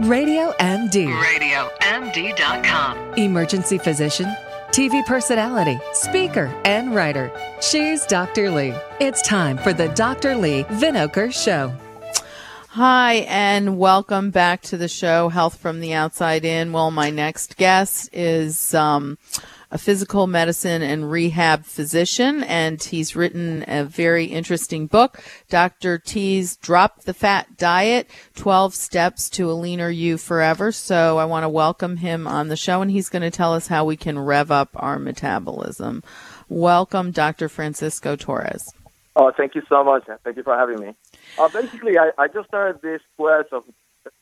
Radio MD. RadioMD.com. Emergency physician, TV personality, speaker, and writer. She's Dr. Leigh. It's time for the Dr. Leigh Vinocur Show. Hi, and welcome back to the show, Health from the Outside In. Well, my next guest is um, a physical medicine and rehab physician, and he's written a very interesting book, Dr. T's Drop the Fat Diet 12 Steps to a Leaner You Forever. So I want to welcome him on the show, and he's going to tell us how we can rev up our metabolism. Welcome, Dr. Francisco Torres. Oh, thank you so much. Thank you for having me. Uh, basically, I, I just started this quest of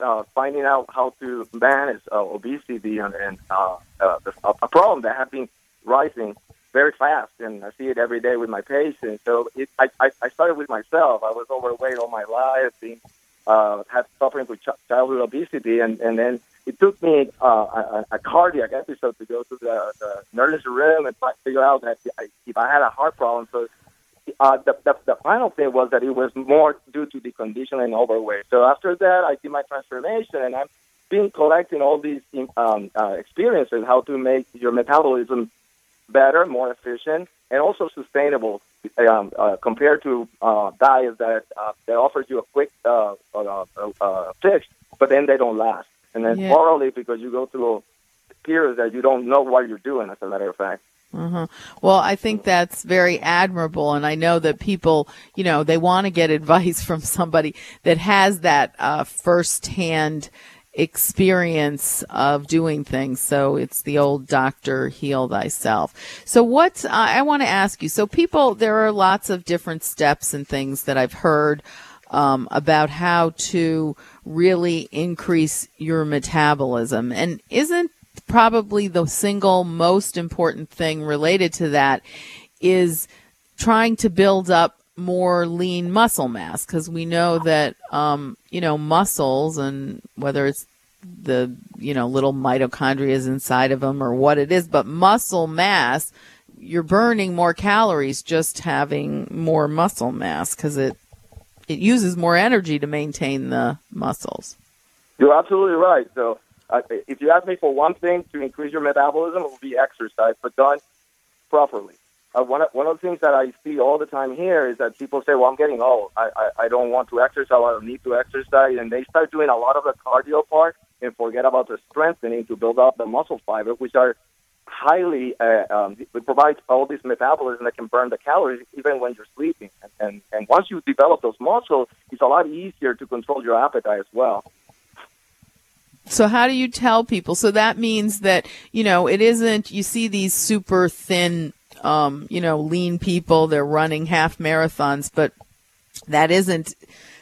uh, finding out how to manage uh, obesity and, and uh, uh, a problem that has been rising very fast, and I see it every day with my patients. So it, I, I, started with myself. I was overweight all my life, being, uh, had suffering with ch- childhood obesity, and, and then it took me uh, a, a cardiac episode to go to the, the emergency room and figure out that if I had a heart problem. So uh, the, the, the final thing was that it was more due to the condition and overweight. So after that, I did my transformation, and I'm been collecting all these um, uh, experiences how to make your metabolism better, more efficient, and also sustainable um, uh, compared to uh, diets that uh, that offers you a quick uh, uh, uh, fix, but then they don't last. And then yeah. morally, because you go through periods that you don't know what you're doing, as a matter of fact. Mm-hmm. Well, I think that's very admirable, and I know that people, you know, they want to get advice from somebody that has that uh, firsthand experience of doing things. So it's the old doctor heal thyself. So what uh, I want to ask you. So people, there are lots of different steps and things that I've heard um, about how to really increase your metabolism, and isn't probably the single most important thing related to that is trying to build up more lean muscle mass because we know that um, you know muscles and whether it's the you know little mitochondria inside of them or what it is but muscle mass you're burning more calories just having more muscle mass because it it uses more energy to maintain the muscles. You're absolutely right so if you ask me for one thing to increase your metabolism, it will be exercise, but done properly. Uh, one, of, one of the things that I see all the time here is that people say, well, I'm getting old. I, I, I don't want to exercise. I don't need to exercise. And they start doing a lot of the cardio part and forget about the strengthening to build up the muscle fiber, which are highly, uh, um, it provides all this metabolism that can burn the calories even when you're sleeping. And, and, and once you develop those muscles, it's a lot easier to control your appetite as well. So how do you tell people? So that means that, you know, it isn't, you see these super thin, um, you know, lean people, they're running half marathons, but that isn't,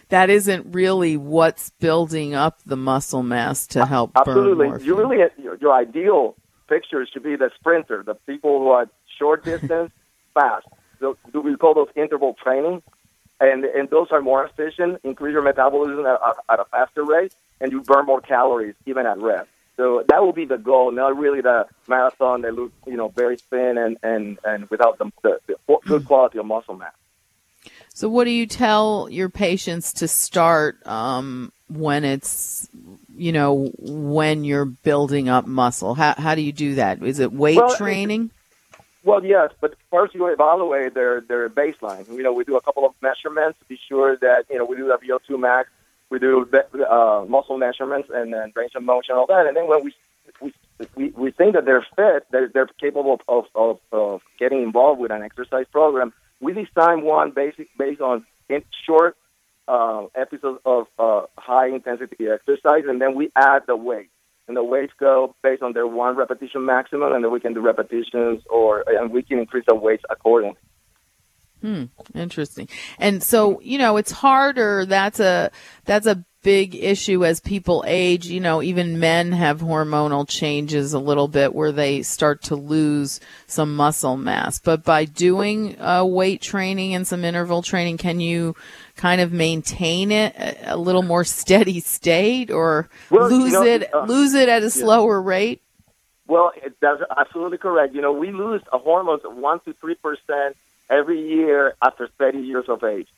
that isn't really what's building up the muscle mass to help Absolutely. burn more. You really, your, your ideal picture should be the sprinter, the people who are short distance, fast. So, do we call those interval training? And, and those are more efficient, increase your metabolism at, at a faster rate and you burn more calories even at rest. So that will be the goal, not really the marathon that looks, you know, very thin and, and, and without the, the, the good quality of muscle mass. So what do you tell your patients to start um, when it's, you know, when you're building up muscle? How, how do you do that? Is it weight well, training? Well, yes, but first you evaluate their, their baseline. You know, we do a couple of measurements to be sure that, you know, we do the VO2 max we do uh, muscle measurements and then range of motion, all that. And then when we we we, think that they're fit, they're, they're capable of, of, of getting involved with an exercise program. We design one basic based on short uh, episodes of uh, high intensity exercise, and then we add the weight. And the weights go based on their one repetition maximum, and then we can do repetitions, or and we can increase the weights accordingly. Hmm, interesting. And so, you know, it's harder. That's a that's a big issue as people age. You know, even men have hormonal changes a little bit where they start to lose some muscle mass. But by doing uh, weight training and some interval training, can you kind of maintain it a, little more steady state, or well, lose you know, it uh, lose it at a slower yeah. rate? Well, that's absolutely correct. You know, we lose a hormones one to three percent every year after 30 years of age.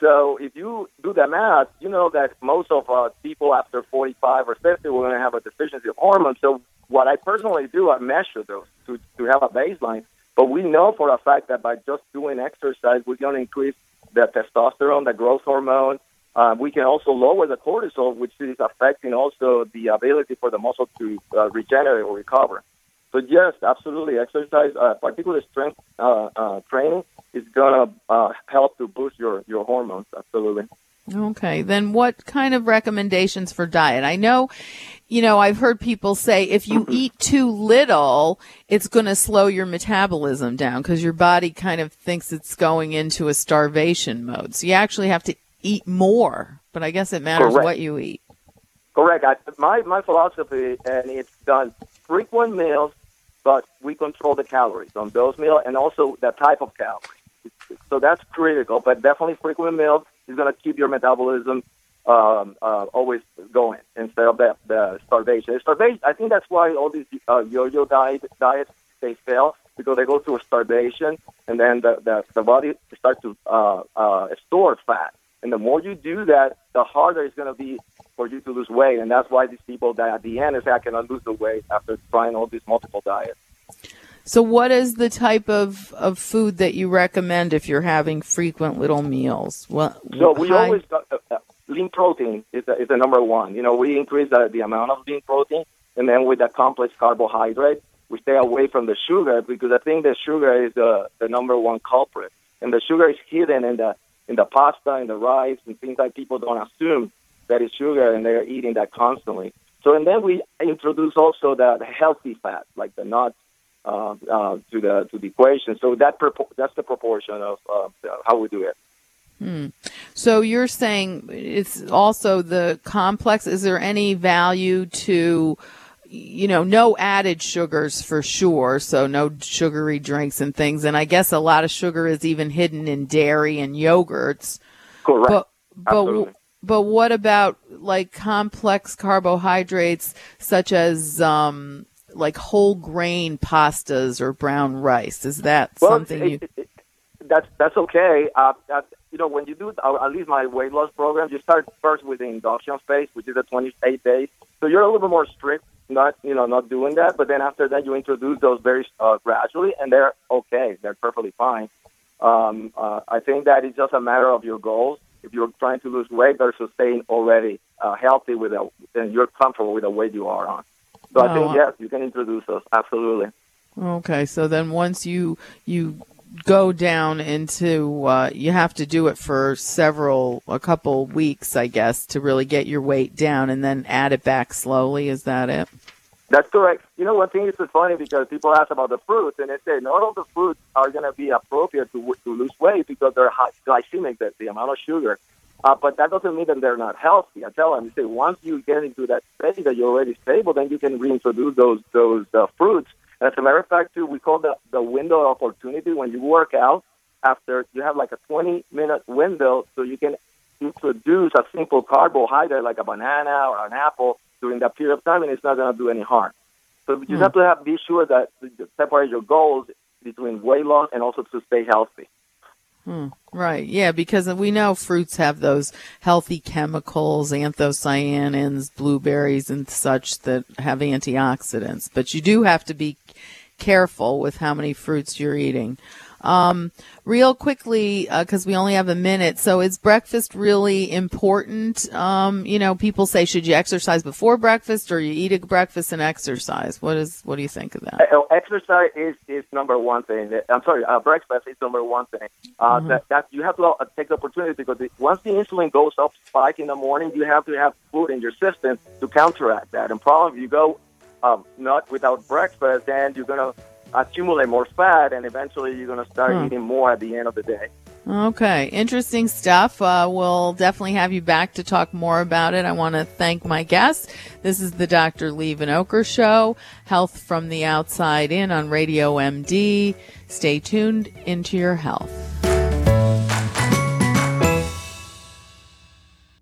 So if you do the math, you know that most of uh, people after 45 or 50 will going to have a deficiency of hormones. So what I personally do, I measure those to, to have a baseline. But we know for a fact that by just doing exercise, we're going to increase the testosterone, the growth hormone. Uh, we can also lower the cortisol, which is affecting also the ability for the muscle to uh, regenerate or recover. So yes, absolutely, exercise, uh, particularly strength uh, uh, training, is going to uh, help to boost your, your hormones. Absolutely. Okay, then what kind of recommendations for diet? I know, you know, I've heard people say if you eat too little, it's going to slow your metabolism down because your body kind of thinks it's going into a starvation mode. So you actually have to eat more, but I guess it matters Correct. what you eat. Correct. I, my my philosophy, and it's done frequent meals, but we control the calories on those meals and also the type of calories. So that's critical. But definitely frequent meals is going to keep your metabolism um, uh, always going instead of the, the starvation. Starvation. I think that's why all these uh, yo-yo diet diets they fail because they go through starvation and then the the, the body starts to uh, uh, store fat. And the more you do that, the harder it's going to be for you to lose weight. And that's why these people that at the end is I cannot lose the weight after trying all these multiple diets. So what is the type of, of food that you recommend if you're having frequent little meals? Well, So we high- always got, uh, uh, lean protein is the, is the number one. You know, we increase the, the amount of lean protein, and then with the complex carbohydrate, we stay away from the sugar because I think the sugar is the, the number one culprit, and the sugar is hidden in the in the pasta, in the rice, and things like people don't assume that it's sugar, and they're eating that constantly. So, and then we introduce also the, healthy fat, like the nuts, uh, uh, to the to the equation. So that propor- that's the proportion of uh, how we do it. So you're saying it's also the complex. Is there any value to, you know, no added sugars for sure. So no sugary drinks and things. And I guess a lot of sugar is even hidden in dairy and yogurts. Correct. But but Absolutely. but what about like complex carbohydrates such as um like whole grain pastas or brown rice? Is that Well, something it- you? it- it- that's that's okay. Uh, that, you know, when you do uh, at least my weight loss program, you start first with the induction phase, which is the 28 days. So you're a little bit more strict, not you know, not doing that. But then after that, you introduce those very uh, gradually, and they're okay. They're perfectly fine. Um, uh, I think that it's just a matter of your goals. If you're trying to lose weight versus staying already uh, healthy with a, then you're comfortable with the weight you are on. So I Oh, think uh, yes, you can introduce those absolutely. Okay, so then once you you go down into uh, you have to do it for several a couple weeks, I guess, to really get your weight down, and then add it back slowly. Is that it? That's correct. You know, one thing is funny because people ask about the fruits, and they say not all the fruits are going to be appropriate to, to lose weight because they're high glycemic, the, the amount of sugar. Uh, but that doesn't mean that they're not healthy. I tell them, you say, once you get into that state that you're already stable, then you can reintroduce those those uh, fruits. And as a matter of fact, too, we call the the window of opportunity when you work out. After you have like a 20 minute window, so you can introduce a simple carbohydrate like a banana or an apple during that period of time, and it's not going to do any harm. So you just hmm. have to have, be sure that you separate your goals between weight loss and also to stay healthy. Hmm. Right. Yeah, because we know fruits have those healthy chemicals, anthocyanins, blueberries, and such that have antioxidants. But you do have to be careful with how many fruits you're eating. Um, real quickly, because we only have a minute. So, is breakfast really important? Um, you know, people say, should you exercise before breakfast, or you eat a breakfast and exercise? What is? What do you think of that? Uh, exercise is, is number one thing. I'm sorry, uh, breakfast is number one thing. Uh, that, that you have to uh, take the opportunity because the, once the insulin goes up spike in the morning, you have to have food in your system to counteract that. And probably if you go um, not without breakfast, then you're going to accumulate more fat, and eventually you're going to start Hmm. eating more at the end of the day. Okay, interesting stuff. Uh, we'll definitely have you back to talk more about it. I want to thank my guest. This is the Dr. Leigh Vinocur Show, Health from the Outside In on Radio MD. Stay tuned into your health.